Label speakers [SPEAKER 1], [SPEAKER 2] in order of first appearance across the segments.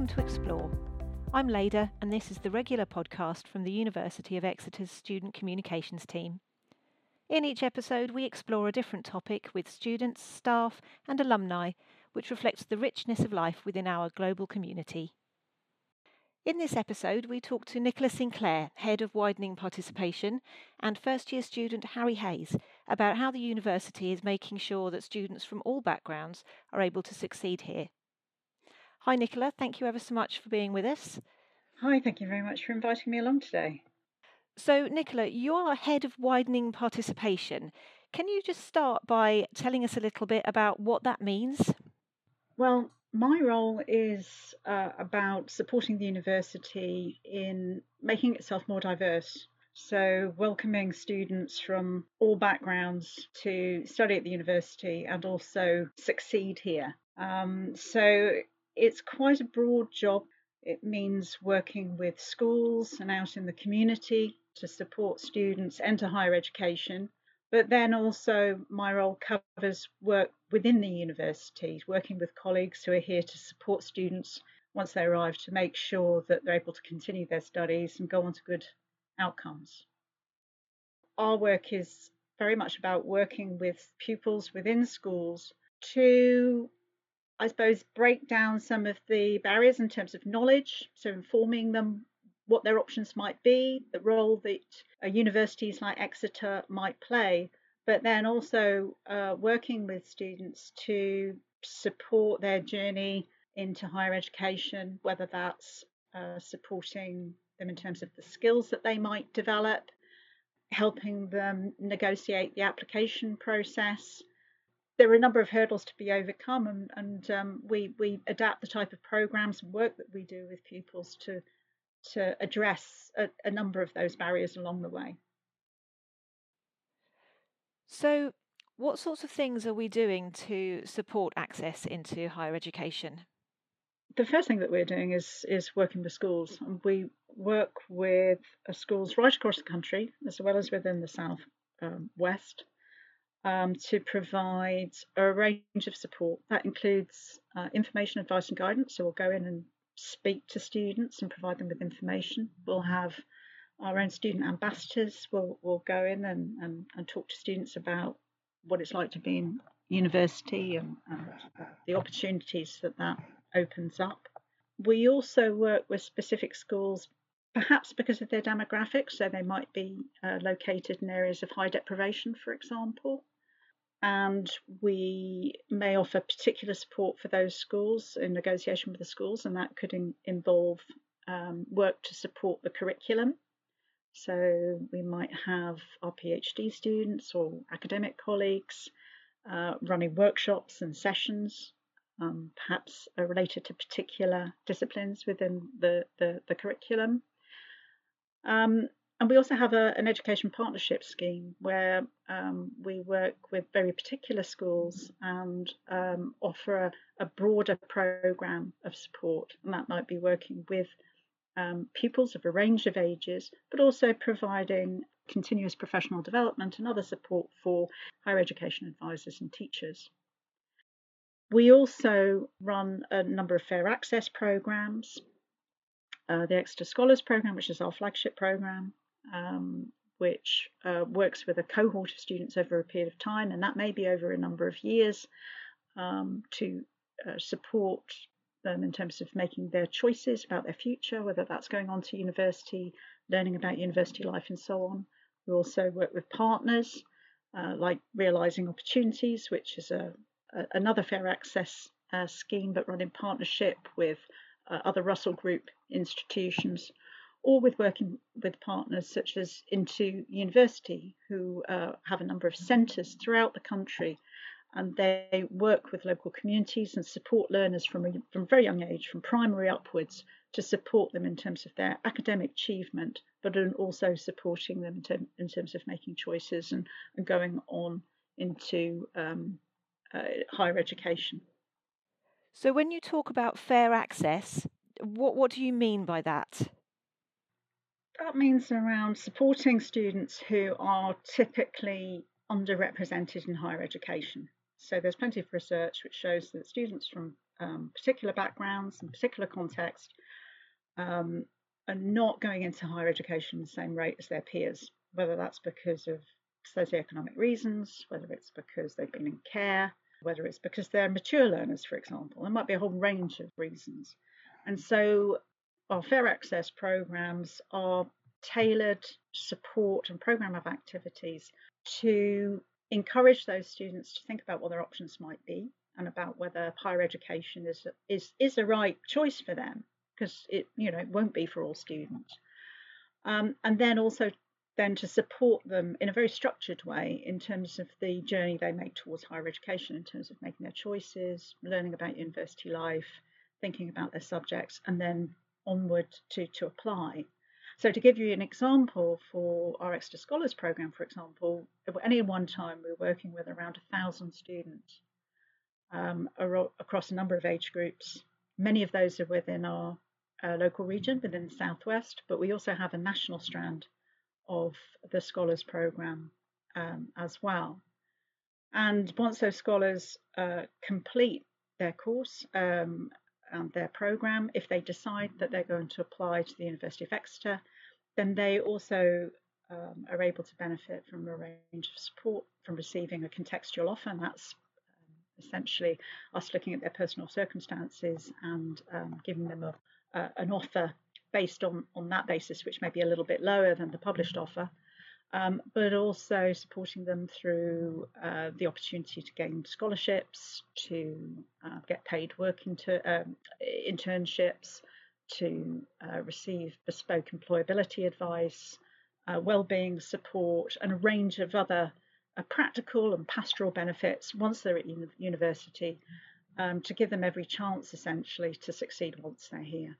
[SPEAKER 1] welcome to Explore. I'm Leda, and this is the regular podcast from the University of Exeter's Student Communications team. In each episode, we explore a different topic with students, staff, and alumni, which reflects the richness of life within our global community. In this episode, we talk to Nicola Sinclair, Head of Widening Participation, and first year student Harry Hayes about how the university is making sure that students from all backgrounds are able to succeed here. Hi, Nicola. Thank you ever so much for being with us.
[SPEAKER 2] Hi, thank you very much for inviting me along today.
[SPEAKER 1] So, Nicola, you are Head of Widening Participation. Can you just start by telling us a little bit about what that means?
[SPEAKER 2] Well, my role is uh, about supporting the university in making itself more diverse. So, welcoming students from all backgrounds to study at the university and also succeed here. Um, so, it's quite a broad job. It means working with schools and out in the community to support students enter higher education but then also, my role covers work within the universities, working with colleagues who are here to support students once they arrive to make sure that they're able to continue their studies and go on to good outcomes. Our work is very much about working with pupils within schools to, I suppose, break down some of the barriers in terms of knowledge, so informing them what their options might be, the role that uh, universities like Exeter might play, but then also uh, working with students to support their journey into higher education, whether that's uh, supporting them in terms of the skills that they might develop, helping them negotiate the application process. There are a number of hurdles to be overcome, and, and um, we, we adapt the type of programs and work that we do with pupils to to address a, a number of those barriers along the way.
[SPEAKER 1] So, what sorts of things are we doing to support access into higher education?
[SPEAKER 2] The first thing that we're doing is is working with schools, and we work with uh, schools right across the country as well as within the south um, west um, to provide a range of support. That includes uh, information, advice, and guidance. So we'll go in and speak to students and provide them with information. We'll have our own student ambassadors will will go in and, and, and talk to students about what it's like to be in university and, and the opportunities that that opens up. We also work with specific schools, perhaps because of their demographics, so they might be uh, located in areas of high deprivation, for example, and we may offer particular support for those schools in negotiation with the schools, and that could in, involve um, work to support the curriculum. So we might have our PhD students or academic colleagues uh, running workshops and sessions, um, perhaps related to particular disciplines within the, the, the curriculum. Um, and we also have a, an education partnership scheme where um, we work with very particular schools and um, offer a, a, broader program of support. And that might be working with um, pupils of a range of ages, but also providing continuous professional development and other support for higher education advisors and teachers. We also run a number of fair access programs. Uh, the Exeter Scholars Programme, which is our flagship programme, um, which uh, works with a cohort of students over a period of time, and that may be over a number of years um, to uh, support them in terms of making their choices about their future, whether that's going on to university, learning about university life, and so on. We also work with partners uh, like Realising Opportunities, which is a, a another fair access uh, scheme but run in partnership with uh, other Russell Group institutions or with working with partners such as IntoUniversity, who uh, have a number of centres throughout the country. And they work with local communities and support learners from a, from very young age, from primary upwards, to support them in terms of their academic achievement, but also supporting them in, term, in terms of making choices and, and going on into um, uh, higher education.
[SPEAKER 1] So, when you talk about fair access, what, what do you mean by that?
[SPEAKER 2] That means around supporting students who are typically underrepresented in higher education. So there's plenty of research which shows that students from um, particular backgrounds and particular context um, are not going into higher education at the same rate as their peers, whether that's because of socioeconomic reasons, whether it's because they've been in care, whether it's because they're mature learners, for example. There might be a whole range of reasons. And so our fair access programs are tailored support and program of activities to encourage those students to think about what their options might be and about whether higher education is is is the right choice for them because it you know it won't be for all students. Um, and then also then to support them in a very structured way in terms of the journey they make towards higher education, in terms of making their choices, learning about university life, thinking about their subjects, and then onward to, to apply. So, to give you an example for our Exeter Scholars Programme, for example, at any one time we're working with around a thousand students um, across a number of age groups. Many of those are within our uh, local region, within the southwest, but we also have a national strand of the scholars program um, as well. And once those scholars uh, complete their course um, and their program, if they decide that they're going to apply to the University of Exeter, then they also um, are able to benefit from a range of support from receiving a contextual offer, and that's um, essentially us looking at their personal circumstances and um, giving them a, uh, an offer based on, on that basis, which may be a little bit lower than the published offer, um, but also supporting them through uh, the opportunity to gain scholarships, to uh, get paid work inter- um, internships, to uh, receive bespoke employability advice, uh, well-being support, and a range of other uh, practical and pastoral benefits once they're at uni- university, um, to give them every chance essentially to succeed once they're here.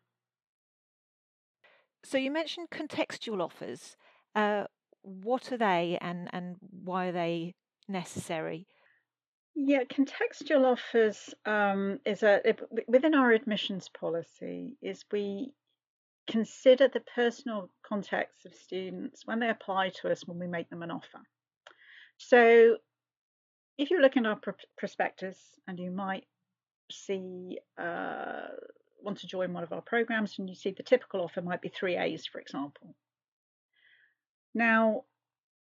[SPEAKER 1] So you mentioned contextual offers. Uh, what are they, and and why are they necessary?
[SPEAKER 2] Yeah, contextual offers um, is a within our admissions policy is we consider the personal context of students when they apply to us when we make them an offer. So if you look in our prospectus and you might see uh, want to join one of our programs and you see the typical offer might be three A's, for example. Now,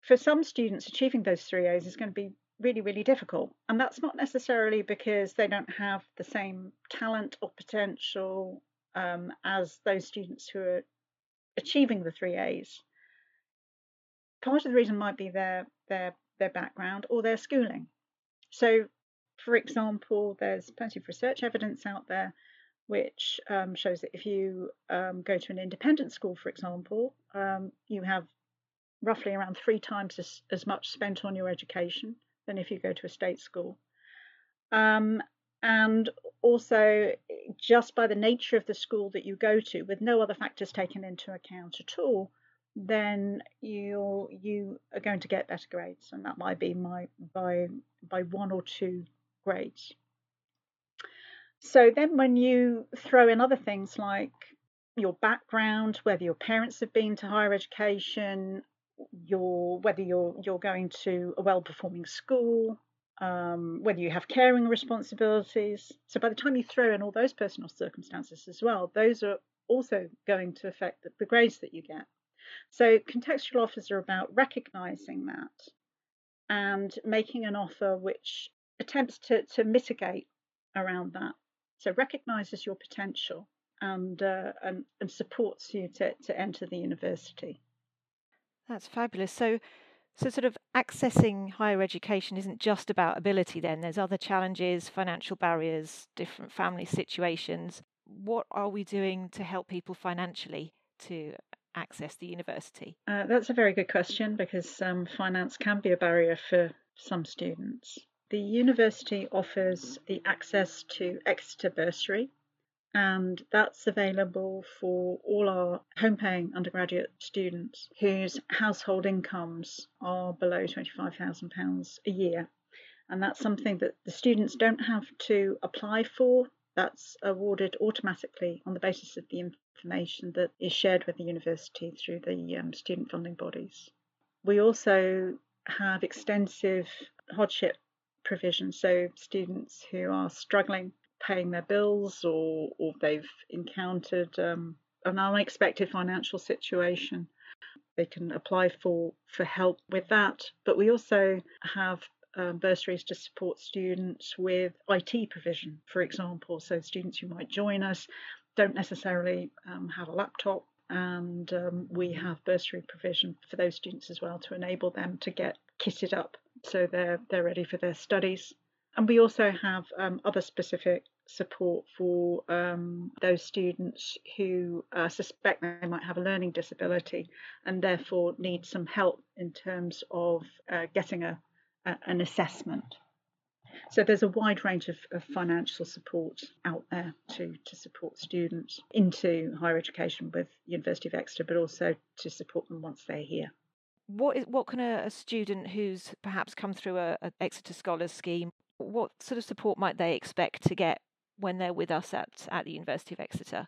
[SPEAKER 2] for some students, achieving those three A's is going to be really, really difficult. And that's not necessarily because they don't have the same talent or potential um, as those students who are achieving the three A's. Part of the reason might be their their their background or their schooling. So, for example, there's plenty of research evidence out there which um, shows that if you um, go to an independent school, for example, um, you have roughly around three times as, as, much spent on your education than if you go to a state school. Um, and also, just by the nature of the school that you go to, with no other factors taken into account at all, then you you are going to get better grades, and that might be my by by one or two grades. So then when you throw in other things like your background, whether your parents have been to higher education, your whether you're you're going to a well-performing school, um, whether you have caring responsibilities. So by the time you throw in all those personal circumstances as well, those are also going to affect the, the grades that you get. So contextual offers are about recognizing that and making an offer which attempts to, to mitigate around that. So recognises your potential and, uh, and and supports you to, to enter the university.
[SPEAKER 1] That's fabulous. So so sort of accessing higher education isn't just about ability then. There's other challenges, financial barriers, different family situations. What are we doing to help people financially to access the university?
[SPEAKER 2] Uh, that's a very good question because um, finance can be a barrier for some students. The university offers the access to Exeter Bursary, and that's available for all our home paying undergraduate students whose household incomes are below £25,000 a year. And that's something that the students don't have to apply for. That's awarded automatically on the basis of the information that is shared with the university through the um, student funding bodies. We also have extensive hardship provision. So students who are struggling paying their bills or, or they've encountered um, an unexpected financial situation. They can apply for, for help with that. But we also have um, bursaries to support students with IT provision, for example. So students who might join us don't necessarily um, have a laptop, and um, we have bursary provision for those students as well to enable them to get kitted up so they're they're ready for their studies. And we also have um, other specific support for um, those students who uh, suspect they might have a learning disability and therefore need some help in terms of uh, getting a, a, an assessment. So there's a wide range of, of, financial support out there to, to support students into higher education with University of Exeter, but also to support them once they're here.
[SPEAKER 1] What is what can a, a student who's perhaps come through a, a Exeter Scholars Scheme, what sort of support might they expect to get when they're with us at, at the University of Exeter?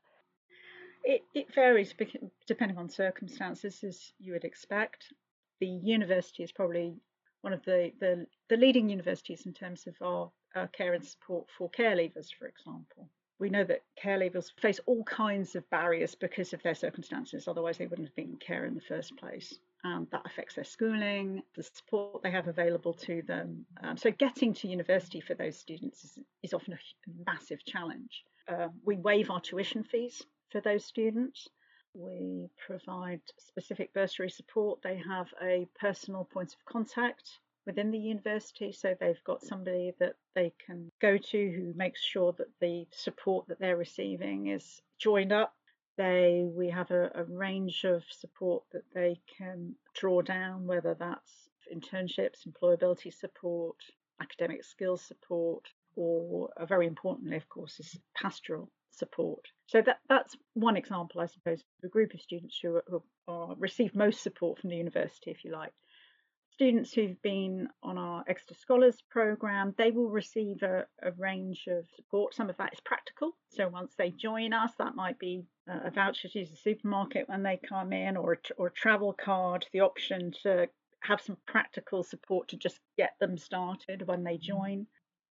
[SPEAKER 2] It, it varies depending on circumstances, as you would expect. The university is probably one of the, the, the leading universities in terms of our, our care and support for care leavers, for example. We know that care leavers face all kinds of barriers because of their circumstances, otherwise, they wouldn't have been in care in the first place. Um, that affects their schooling, the support they have available to them. Um, so, getting to university for those students is, is often a massive challenge. Uh, we waive our tuition fees for those students. We provide specific bursary support. They have a personal point of contact within the university, so they've got somebody that they can go to who makes sure that the support that they're receiving is joined up. They we have a, a range of support that they can draw down, whether that's internships, employability support, academic skills support, or very importantly, of course, is pastoral support. So that that's one example, I suppose, of a group of students who, who are, receive most support from the university, if you like. Students who've been on our Exeter Scholars programme, they will receive a, a, range of support. Some of that is practical. So once they join us, that might be a voucher to use the supermarket when they come in, or or a travel card, the option to have some practical support to just get them started when they join.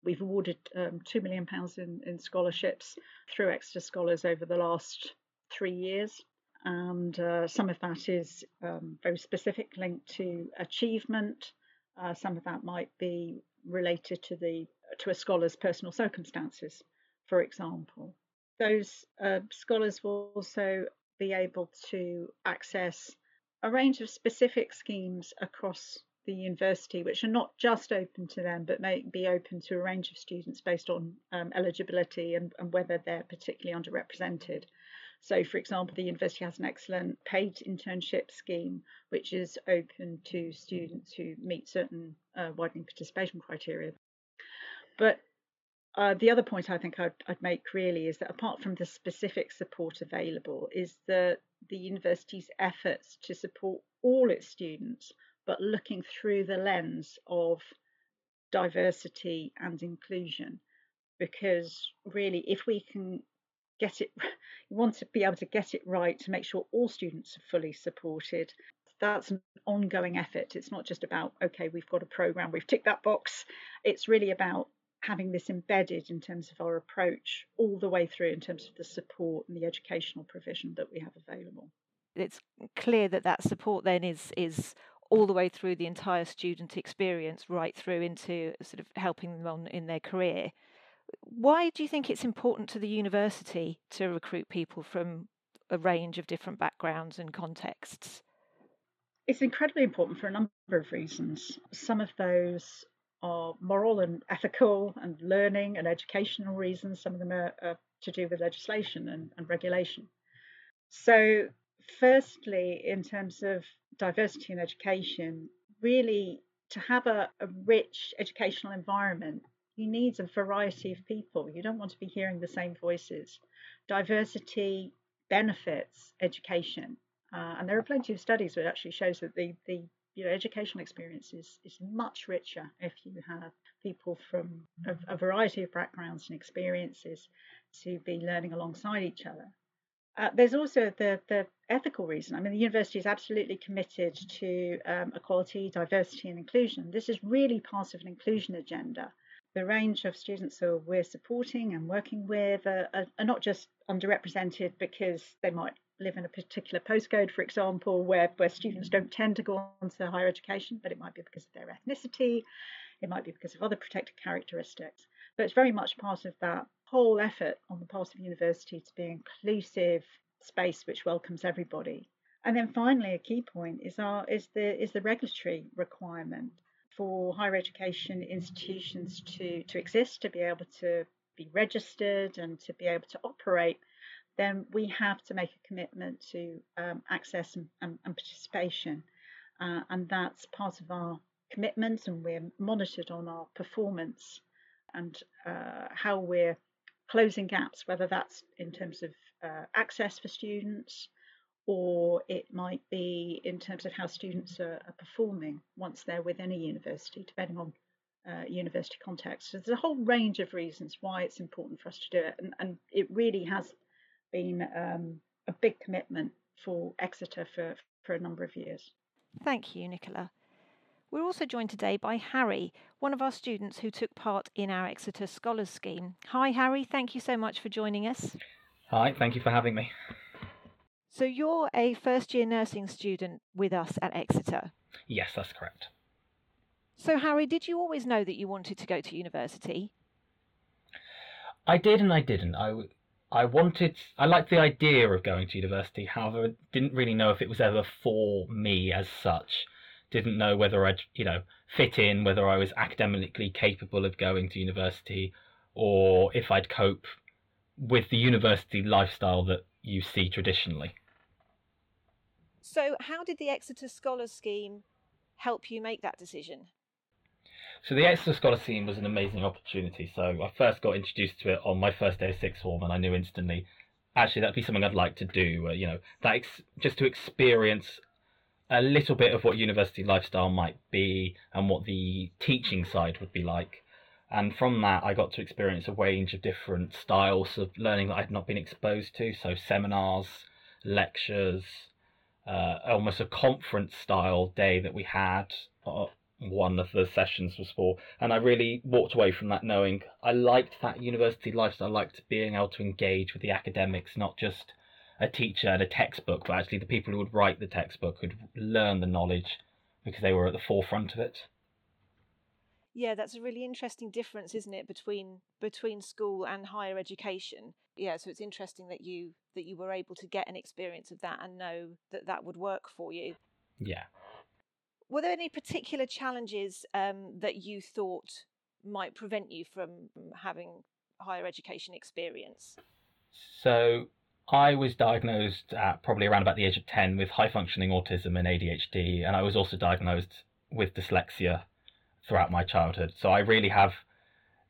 [SPEAKER 2] We've awarded um, £2 million in, in scholarships through Exeter Scholars over the last three years. And uh, some of that is um, very specific, linked to achievement. Uh, some of that might be related to the to a scholar's personal circumstances, for example. Those uh, scholars will also be able to access a range of specific schemes across the university, which are not just open to them, but may be open to a range of students based on um, eligibility and, and, whether they're particularly underrepresented. So, for example, the university has an excellent paid internship scheme, which is open to students who meet certain uh, widening participation criteria. But uh, the other point I think I'd, I'd, make really is that apart from the specific support available, is that the university's efforts to support all its students but looking through the lens of diversity and inclusion. Because really, if we can get it, you want to be able to get it right to make sure all students are fully supported. That's an ongoing effort. It's not just about, okay, we've got a program, we've ticked that box. It's really about having this embedded in terms of our approach all the way through in terms of the support and the educational provision that we have available.
[SPEAKER 1] It's clear that that support then is is all the way through the entire student experience, right through into sort of helping them on in their career. Why do you think it's important to the university to recruit people from a range of different backgrounds and contexts?
[SPEAKER 2] It's incredibly important for a number of reasons. Some of those are moral and ethical and learning and educational reasons. Some of them are, are to do with legislation and, and regulation. So, firstly, in terms of diversity in education, really to have a, a rich educational environment, you need a variety of people. You don't want to be hearing the same voices. Diversity benefits education. Uh, and there are plenty of studies that actually shows that the, the you know, educational experience is, is much richer if you have people from a, a variety of backgrounds and experiences to be learning alongside each other. Uh, there's also the, the ethical reason. I mean, the university is absolutely committed to um, equality, diversity, and inclusion. This is really part of an inclusion agenda the range of students who we're supporting and working with are, are, are, not just underrepresented because they might live in a particular postcode, for example, where, where students don't tend to go on to higher education, but it might be because of their ethnicity, it might be because of other protected characteristics. But it's very much part of that whole effort on the part of university to be an inclusive space which welcomes everybody. And then finally, a key point is our is the is the regulatory requirement for higher education institutions to, to exist, to be able to be registered and to be able to operate, then we have to make a commitment to um, access and, and, and participation. Uh, and that's part of our commitment, and we're monitored on our performance and uh, how we're closing gaps, whether that's in terms of uh, access for students, or it might be in terms of how students are, are performing once they're within a university, depending on uh, university context. So there's a whole range of reasons why it's important for us to do it, and, and it really has been um, a big commitment for Exeter for, for a number of years.
[SPEAKER 1] Thank you, Nicola. We're also joined today by Harry, one of our students who took part in our Exeter Scholars Scheme. Hi, Harry. Thank you so much for joining us.
[SPEAKER 3] Hi, thank you for having me.
[SPEAKER 1] So you're a first year nursing student with us at Exeter?
[SPEAKER 3] Yes, that's correct.
[SPEAKER 1] So, Harry, did you always know that you wanted to go to university?
[SPEAKER 3] I did and I didn't. I, I wanted, I liked the idea of going to university. However, I didn't really know if it was ever for me as such. Didn't know whether I'd, you know, fit in, whether I was academically capable of going to university, or if I'd cope with the university lifestyle that you see traditionally.
[SPEAKER 1] So, how did the Exeter Scholars Scheme help you make that decision?
[SPEAKER 3] So, the Exeter Scholars Scheme was an amazing opportunity. So, I first got introduced to it on my first day of sixth form, and I knew instantly, actually, that'd be something I'd like to do. Uh, you know, that ex- just to experience a little bit of what university lifestyle might be and what the teaching side would be like. And from that, I got to experience a range of different styles of learning that I'd not been exposed to. So, seminars, lectures, uh, almost a conference style day that we had. Uh, one of the sessions was for, and I really walked away from that knowing I liked that university lifestyle. I liked being able to engage with the academics, not just a teacher and a textbook, but actually the people who would write the textbook could learn the knowledge because they were at the forefront of it.
[SPEAKER 1] Yeah, that's a really interesting difference, isn't it, between between school and higher education? Yeah, so it's interesting that you that you were able to get an experience of that and know that that would work for you.
[SPEAKER 3] Yeah.
[SPEAKER 1] Were there any particular challenges um, that you thought might prevent you from having higher education experience?
[SPEAKER 3] So I was diagnosed at probably around about the age of 10 with high functioning autism and ADHD, and I was also diagnosed with dyslexia throughout my childhood. So I really have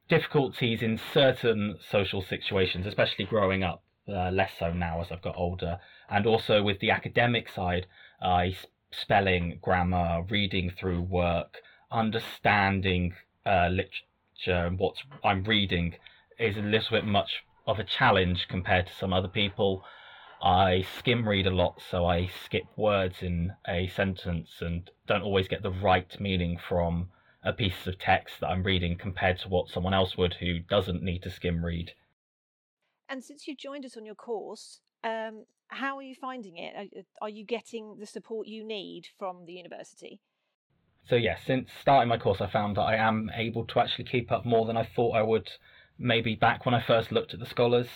[SPEAKER 3] difficulties in certain social situations, especially growing up, uh, less so now as I've got older. And also with the academic side, uh, spelling, grammar, reading through work, understanding uh, literature and what I'm reading is a little bit much of a challenge compared to some other people. I skim read a lot, so I skip words in a sentence and don't always get the right meaning from a piece of text that I'm reading compared to what someone else would who doesn't need to skim read.
[SPEAKER 1] And since you've joined us on your course, um, how are you finding it? Are, are you getting the support you need from the university?
[SPEAKER 3] So, yes, yeah, since starting my course, I found that I am able to actually keep up more than I thought I would maybe back when I first looked at the scholars.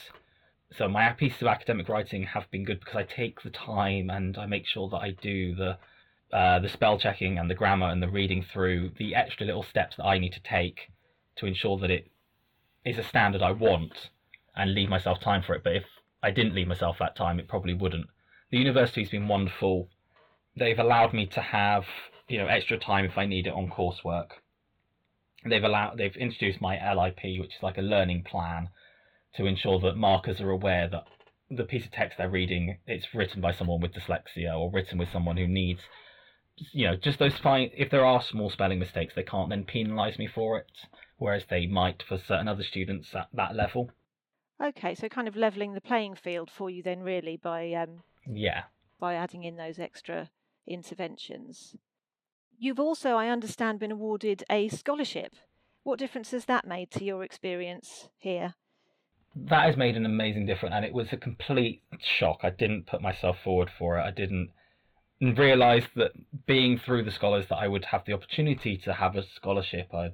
[SPEAKER 3] So, my pieces of academic writing have been good because I take the time and I make sure that I do the uh, the spell checking and the grammar and the reading through the extra little steps that I need to take to ensure that it is a standard I want and leave myself time for it. But if I didn't leave myself that time, it probably wouldn't. The university's been wonderful. They've allowed me to have you know extra time if I need it on coursework. They've allowed they've introduced my LIP, which is like a learning plan, to ensure that markers are aware that the piece of text they're reading it's written by someone with dyslexia or written with someone who needs you know, just those fine. If there are small spelling mistakes, they can't then penalise me for it, whereas they might for certain other students at that level.
[SPEAKER 1] Okay, so kind of levelling the playing field for you then, really, by um,
[SPEAKER 3] yeah,
[SPEAKER 1] by adding in those extra interventions. You've also, I understand, been awarded a scholarship. What difference has that made to your experience here?
[SPEAKER 3] That has made an amazing difference, and it was a complete shock. I didn't put myself forward for it. I didn't realize that being through the scholars that I would have the opportunity to have a scholarship. I,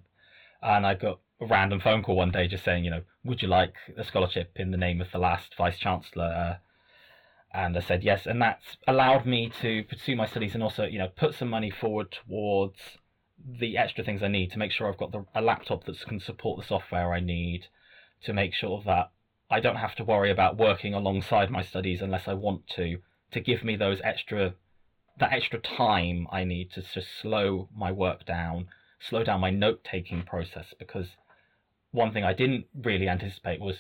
[SPEAKER 3] and I got a random phone call one day just saying, you know, would you like a scholarship in the name of the last vice chancellor? Uh, and I said yes, and that's allowed me to pursue my studies and also, you know, put some money forward towards the extra things I need to make sure I've got the, a laptop that can support the software I need, to make sure that I don't have to worry about working alongside my studies unless I want to, to give me those extra that extra time I need to just slow my work down, slow down my note taking process because one thing I didn't really anticipate was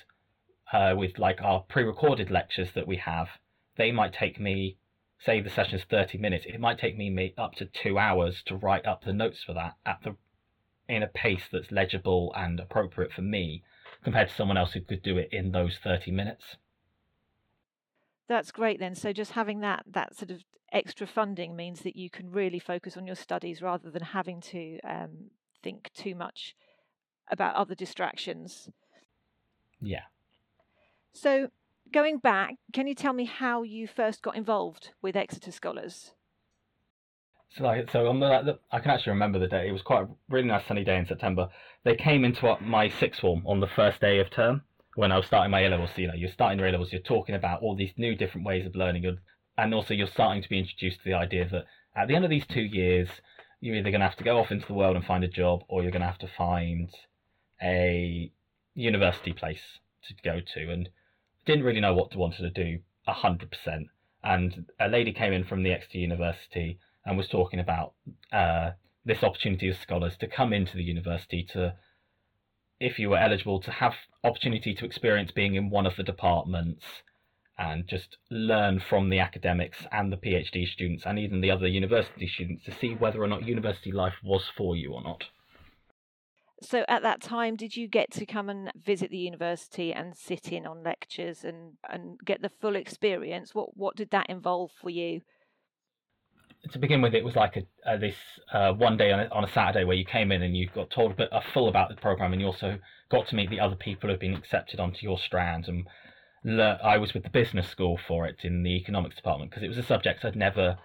[SPEAKER 3] uh, with like our pre-recorded lectures that we have, they might take me, say the session is thirty minutes, it might take me up to two hours to write up the notes for that at the in a pace that's legible and appropriate for me, compared to someone else who could do it in those thirty minutes.
[SPEAKER 1] That's great then. So just having that that sort of extra funding means that you can really focus on your studies rather than having to um, think too much about other distractions.
[SPEAKER 3] Yeah.
[SPEAKER 1] So going back, can you tell me how you first got involved with Exeter Scholars?
[SPEAKER 3] So, like, so on the, I can actually remember the day. It was quite a really nice sunny day in September. They came into my sixth form on the first day of term when I was starting my A levels. So, you know, you're starting your A levels. You're talking about all these new different ways of learning, and also you're starting to be introduced to the idea that at the end of these two years, you're either going to have to go off into the world and find a job, or you're going to have to find a university place to go to. And didn't really know what to wanted to do hundred percent. And a lady came in from the Exeter University and was talking about uh, this opportunity of scholars to come into the university to, if you were eligible, to have opportunity to experience being in one of the departments and just learn from the academics and the PhD students and even the other university students to see whether or not university life was for you or not.
[SPEAKER 1] So at that time, did you get to come and visit the university and sit in on lectures and, and get the full experience? What what did that involve for you?
[SPEAKER 3] To begin with, it was like a, a this uh, one day on a, on a Saturday where you came in and you got told a bit a full about the program, and you also got to meet the other people who've been accepted onto your strand and I was with the business school for it in the economics department because it was a subject I'd never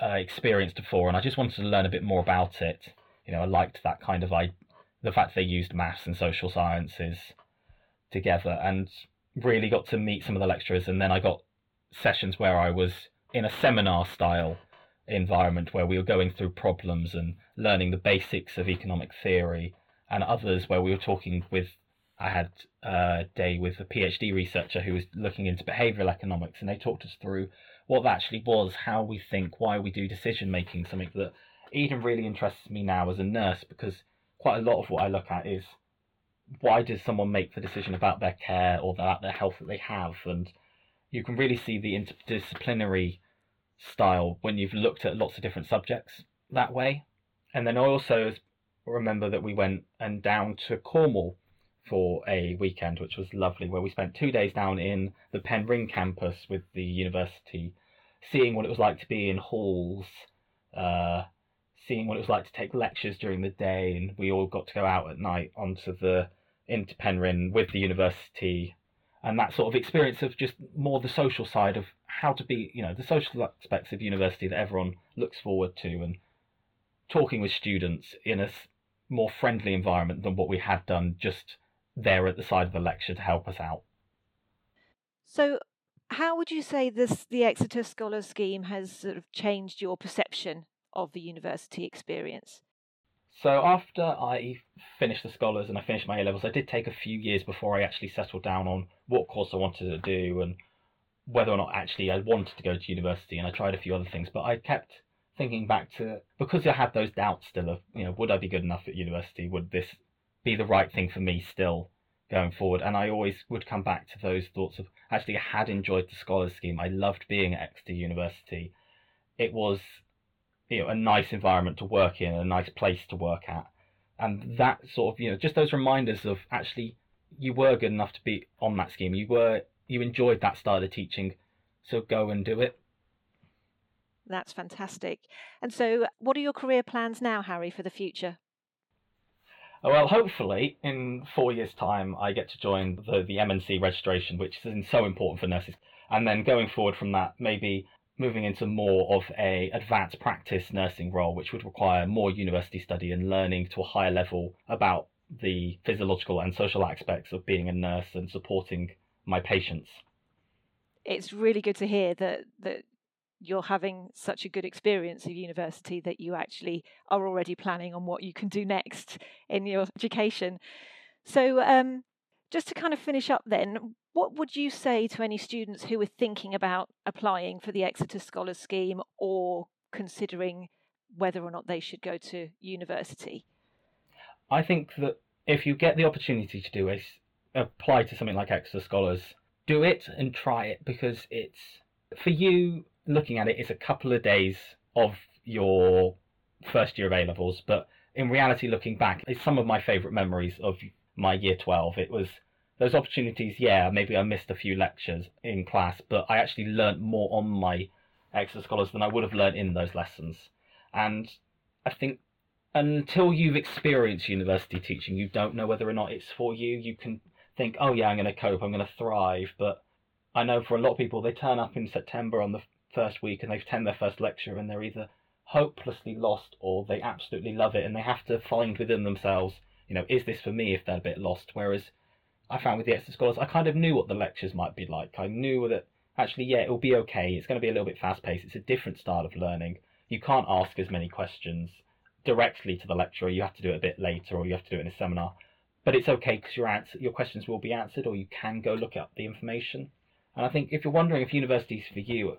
[SPEAKER 3] uh, uh, experienced before, and I just wanted to learn a bit more about it. You know, I liked that kind of I, the fact they used maths and social sciences together, and really got to meet some of the lecturers. And then I got sessions where I was in a seminar style environment where we were going through problems and learning the basics of economic theory, and others where we were talking with I had a day with a PhD researcher who was looking into behavioral economics, and they talked us through what that actually was, how we think, why we do decision making, something that even really interests me now as a nurse because quite a lot of what I look at is why does someone make the decision about their care or about their health that they have, and you can really see the interdisciplinary style when you've looked at lots of different subjects that way. And then I also remember that we went and down to Cornwall for a weekend, which was lovely, where we spent two days down in the Penryn campus with the university, seeing what it was like to be in halls, uh, seeing what it was like to take lectures during the day, and we all got to go out at night onto the into Penryn with the university, and that sort of experience of just more the social side of how to be, you know, the social aspects of university that everyone looks forward to, and talking with students in a more friendly environment than what we had done just there at the side of the lecture to help us out.
[SPEAKER 1] So, how would you say this the Exeter Scholar Scheme has sort of changed your perception of the university experience?
[SPEAKER 3] So after I finished the scholars and I finished my A levels, I did take a few years before I actually settled down on what course I wanted to do and whether or not actually I wanted to go to university. And I tried a few other things, but I kept thinking back to because I had those doubts still of you know would I be good enough at university? Would this be the right thing for me still going forward. And I always would come back to those thoughts of actually I had enjoyed the scholars scheme. I loved being at Exeter University. It was you know a nice environment to work in, a nice place to work at. And that sort of, you know, just those reminders of actually you were good enough to be on that scheme. You were you enjoyed that style of teaching, so go and do it.
[SPEAKER 1] That's fantastic. And so, what are your career plans now, Harry, for the future?
[SPEAKER 3] Well, hopefully, in four years' time, I get to join the, the NMC registration, which is so important for nurses. And then going forward from that, maybe moving into more of a advanced practice nursing role, which would require more university study and learning to a higher level about the physiological and social aspects of being a nurse and supporting my patients.
[SPEAKER 1] It's really good to hear that that you're having such a good experience of university that you actually are already planning on what you can do next in your education. So, um, just to kind of finish up, then, what would you say to any students who are thinking about applying for the Exeter Scholars Scheme or considering whether or not they should go to university?
[SPEAKER 3] I think that if you get the opportunity to do it, apply to something like Exeter Scholars, do it and try it because it's for you looking at it, it's a couple of days of your first year of A levels, but in reality, looking back, it's some of my favourite memories of my year 12. It was those opportunities, yeah, maybe I missed a few lectures in class, but I actually learnt more on my Exeter Scholars than I would have learnt in those lessons. And I think until you've experienced university teaching, you don't know whether or not it's for you. You can think, oh yeah, I'm going to cope, I'm going to thrive, but I know for a lot of people, they turn up in September on the first week and they've attended their first lecture and they're either hopelessly lost or they absolutely love it and they have to find within themselves, you know, is this for me if they're a bit lost? Whereas I found with the Exeter Scholars, I kind of knew what the lectures might be like. I knew that actually, yeah, it'll be okay. It's going to be a little bit fast paced. It's a different style of learning. You can't ask as many questions directly to the lecturer. You have to do it a bit later, or you have to do it in a seminar. But it's okay because your your questions will be answered, or you can go look up the information. And I think if you're wondering if university is for you,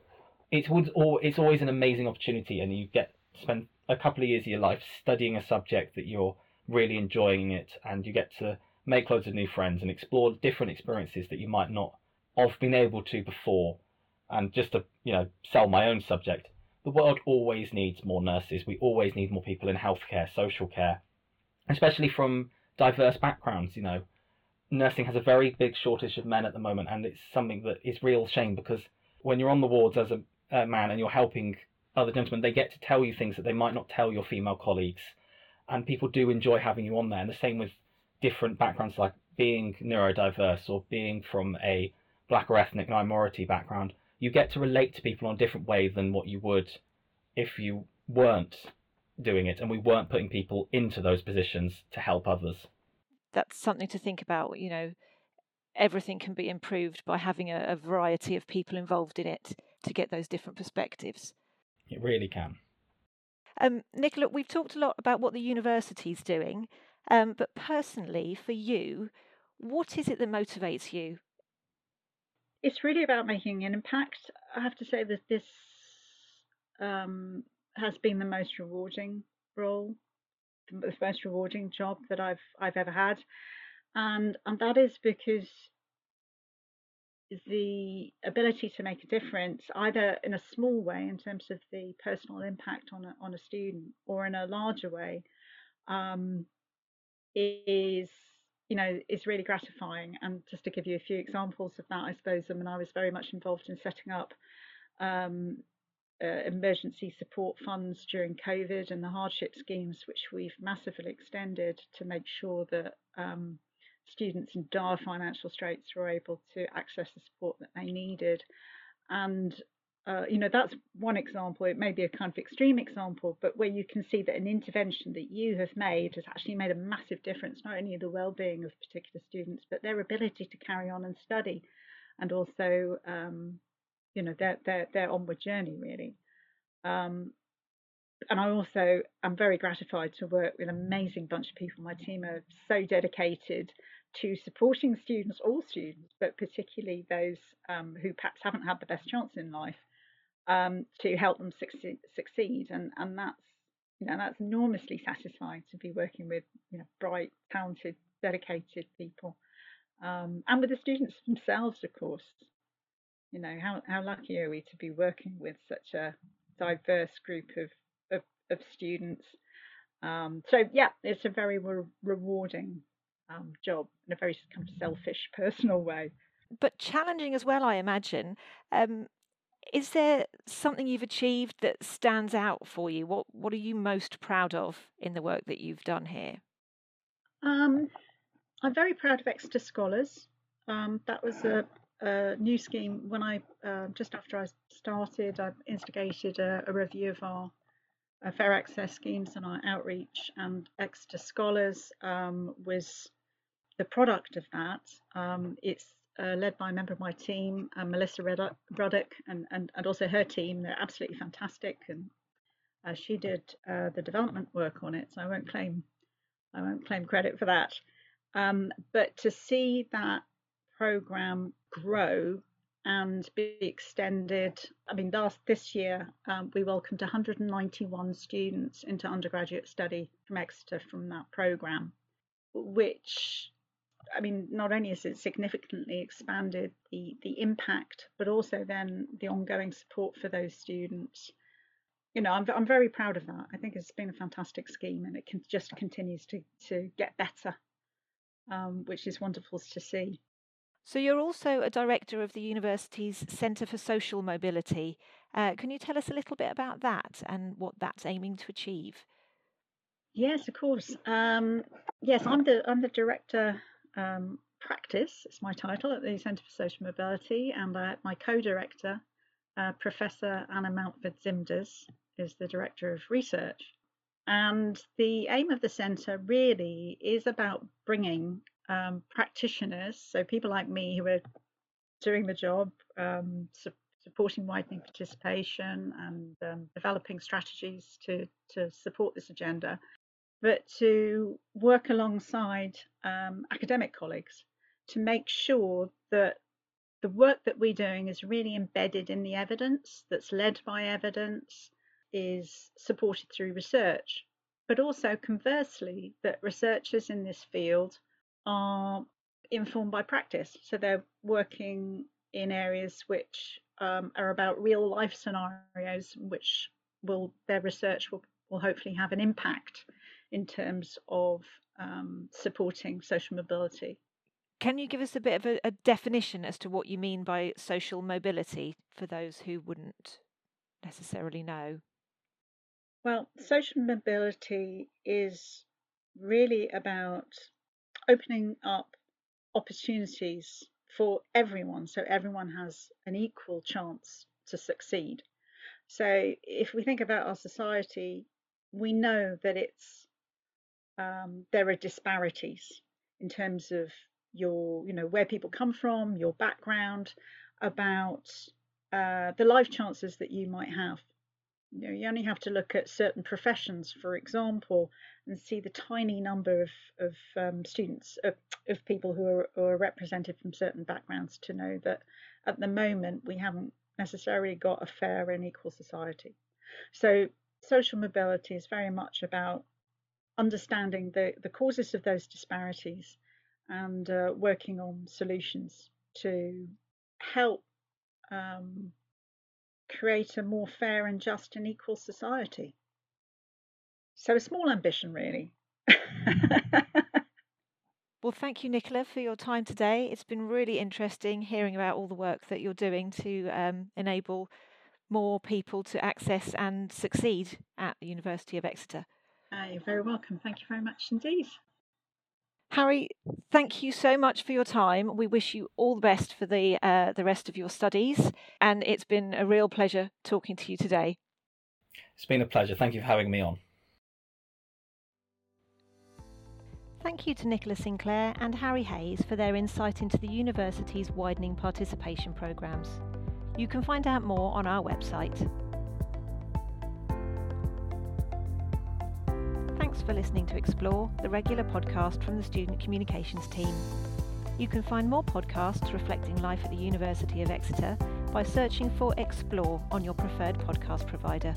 [SPEAKER 3] it's it's always an amazing opportunity, and you get to spend a couple of years of your life studying a subject that you're really enjoying it, and you get to make loads of new friends and explore different experiences that you might not have been able to before. And just to, you know, sell my own subject, the world always needs more nurses. We always need more people in healthcare, social care, especially from diverse backgrounds, you know. Nursing has a very big shortage of men at the moment, and it's something that is real shame because when you're on the wards as a, a man and you're helping other gentlemen, they get to tell you things that they might not tell your female colleagues, and people do enjoy having you on there. And the same with different backgrounds, like being neurodiverse or being from a black or ethnic minority background, you get to relate to people in a different way than what you would if you weren't doing it and we weren't putting people into those positions to help others.
[SPEAKER 1] That's something to think about, you know. Everything can be improved by having a, a variety of people involved in it to get those different perspectives.
[SPEAKER 3] It really can.
[SPEAKER 1] Um, Nicola, we've talked a lot about what the university's doing, um, but personally, for you, what is it that motivates you?
[SPEAKER 2] It's really about making an impact. I have to say that this um, has been the most rewarding role, the most rewarding job that I've I've ever had, and and that is because the ability to make a difference, either in a small way in terms of the personal impact on a, on a student, or in a larger way, um, is you know is really gratifying. And just to give you a few examples of that i suppose i mean i was very much involved in setting up um, uh, emergency support funds during covid and the hardship schemes which we've massively extended to make sure that um, students in dire financial straits were able to access the support that they needed and uh, you know, that's one example. It may be a kind of extreme example, but where you can see that an intervention that you have made has actually made a massive difference, not only the well-being of particular students, but their ability to carry on and study, and also, um, you know, their their their onward journey really. Um, and I also am very gratified to work with an amazing bunch of people. My team are so dedicated to supporting students, all students, but particularly those um, who perhaps haven't had the best chance in life um, to help them succeed, succeed. And, and that's, you know, that's enormously satisfying to be working with, you know, bright, talented, dedicated people. Um, and with the students themselves, of course. You know, how, how lucky are we to be working with such a diverse group of, of, students? Um, so, yeah, it's a very re- rewarding um, job in a very kind of selfish, personal way.
[SPEAKER 1] But challenging as well, I imagine. Um, is there something you've achieved that stands out for you? What What are you most proud of in the work that you've done here?
[SPEAKER 2] Um, I'm very proud of Exeter Scholars. Um, that was a, a, new scheme when I uh, just after I started. I instigated a, a review of our uh, fair access schemes and our outreach, and Exeter Scholars um, was the product of that. Um, it's uh, led by a member of my team, uh, Melissa Ruddock, and, and, and also her team. They're absolutely fantastic, and uh, she did uh, the development work on it. So I won't claim I won't claim credit for that. Um, but to see that program grow and be extended. I mean, last this year um, we welcomed 191 students into undergraduate study from Exeter from that program, which I mean, not only has it significantly expanded the the impact, but also then the ongoing support for those students. You know, I'm I'm very proud of that. I think it's been a fantastic scheme, and it can just continues to to get better, um, which is wonderful to see.
[SPEAKER 1] So, you're also a director of the university's Centre for Social Mobility. Uh, can you tell us a little bit about that and what that's aiming to achieve?
[SPEAKER 2] Yes, of course. Um, yes, I'm the I'm the director um, practice. It's my title at the Centre for Social Mobility, and uh, my co-director, uh, Professor Anna Mountford Zimdars, is the director of research. And the aim of the centre really is about bringing um, practitioners, so people like me who are doing the job, um, su- supporting widening participation and um, developing strategies to, to support this agenda, but to work alongside um, academic colleagues to make sure that the work that we're doing is really embedded in the evidence, that's led by evidence, is supported through research, but also conversely, that researchers in this field are informed by practice. So they're working in areas which um, are about real life scenarios, which will their research will, will hopefully have an impact in terms of um, supporting social mobility.
[SPEAKER 1] Can you give us a bit of a, a, definition as to what you mean by social mobility for those who wouldn't necessarily know?
[SPEAKER 2] Well, social mobility is really about opening up opportunities for everyone so everyone has an equal chance to succeed. So if we think about our society, we know that it's um, there are disparities in terms of your, you know, where people come from, your background, about uh, the life chances that you might have. You know, you only have to look at certain professions, for example, and see the tiny number of, of um, students, of, of people who are, who are represented from certain backgrounds to know that at the moment we haven't necessarily got a fair and equal society. So social mobility is very much about understanding the, the causes of those disparities and uh, working on solutions to help um, create a more fair and just and equal society. So a small ambition, really.
[SPEAKER 1] well, thank you, Nicola, for your time today. It's been really interesting hearing about all the work that you're doing to um, enable more people to access and succeed at the University of Exeter.
[SPEAKER 2] Uh, you're very welcome. Thank you very much indeed.
[SPEAKER 1] Harry, thank you so much for your time. We wish you all the best for the uh, the rest of your studies, and it's been a real pleasure talking to you today.
[SPEAKER 3] It's been a pleasure. Thank you for having me on.
[SPEAKER 1] Thank you to Nicola Sinclair and Harry Hayes for their insight into the university's widening participation programmes. You can find out more on our website. Thanks for listening to Explore, the regular podcast from the Student Communications team. You can find more podcasts reflecting life at the University of Exeter by searching for Explore on your preferred podcast provider.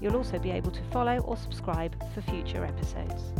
[SPEAKER 1] You'll also be able to follow or subscribe for future episodes.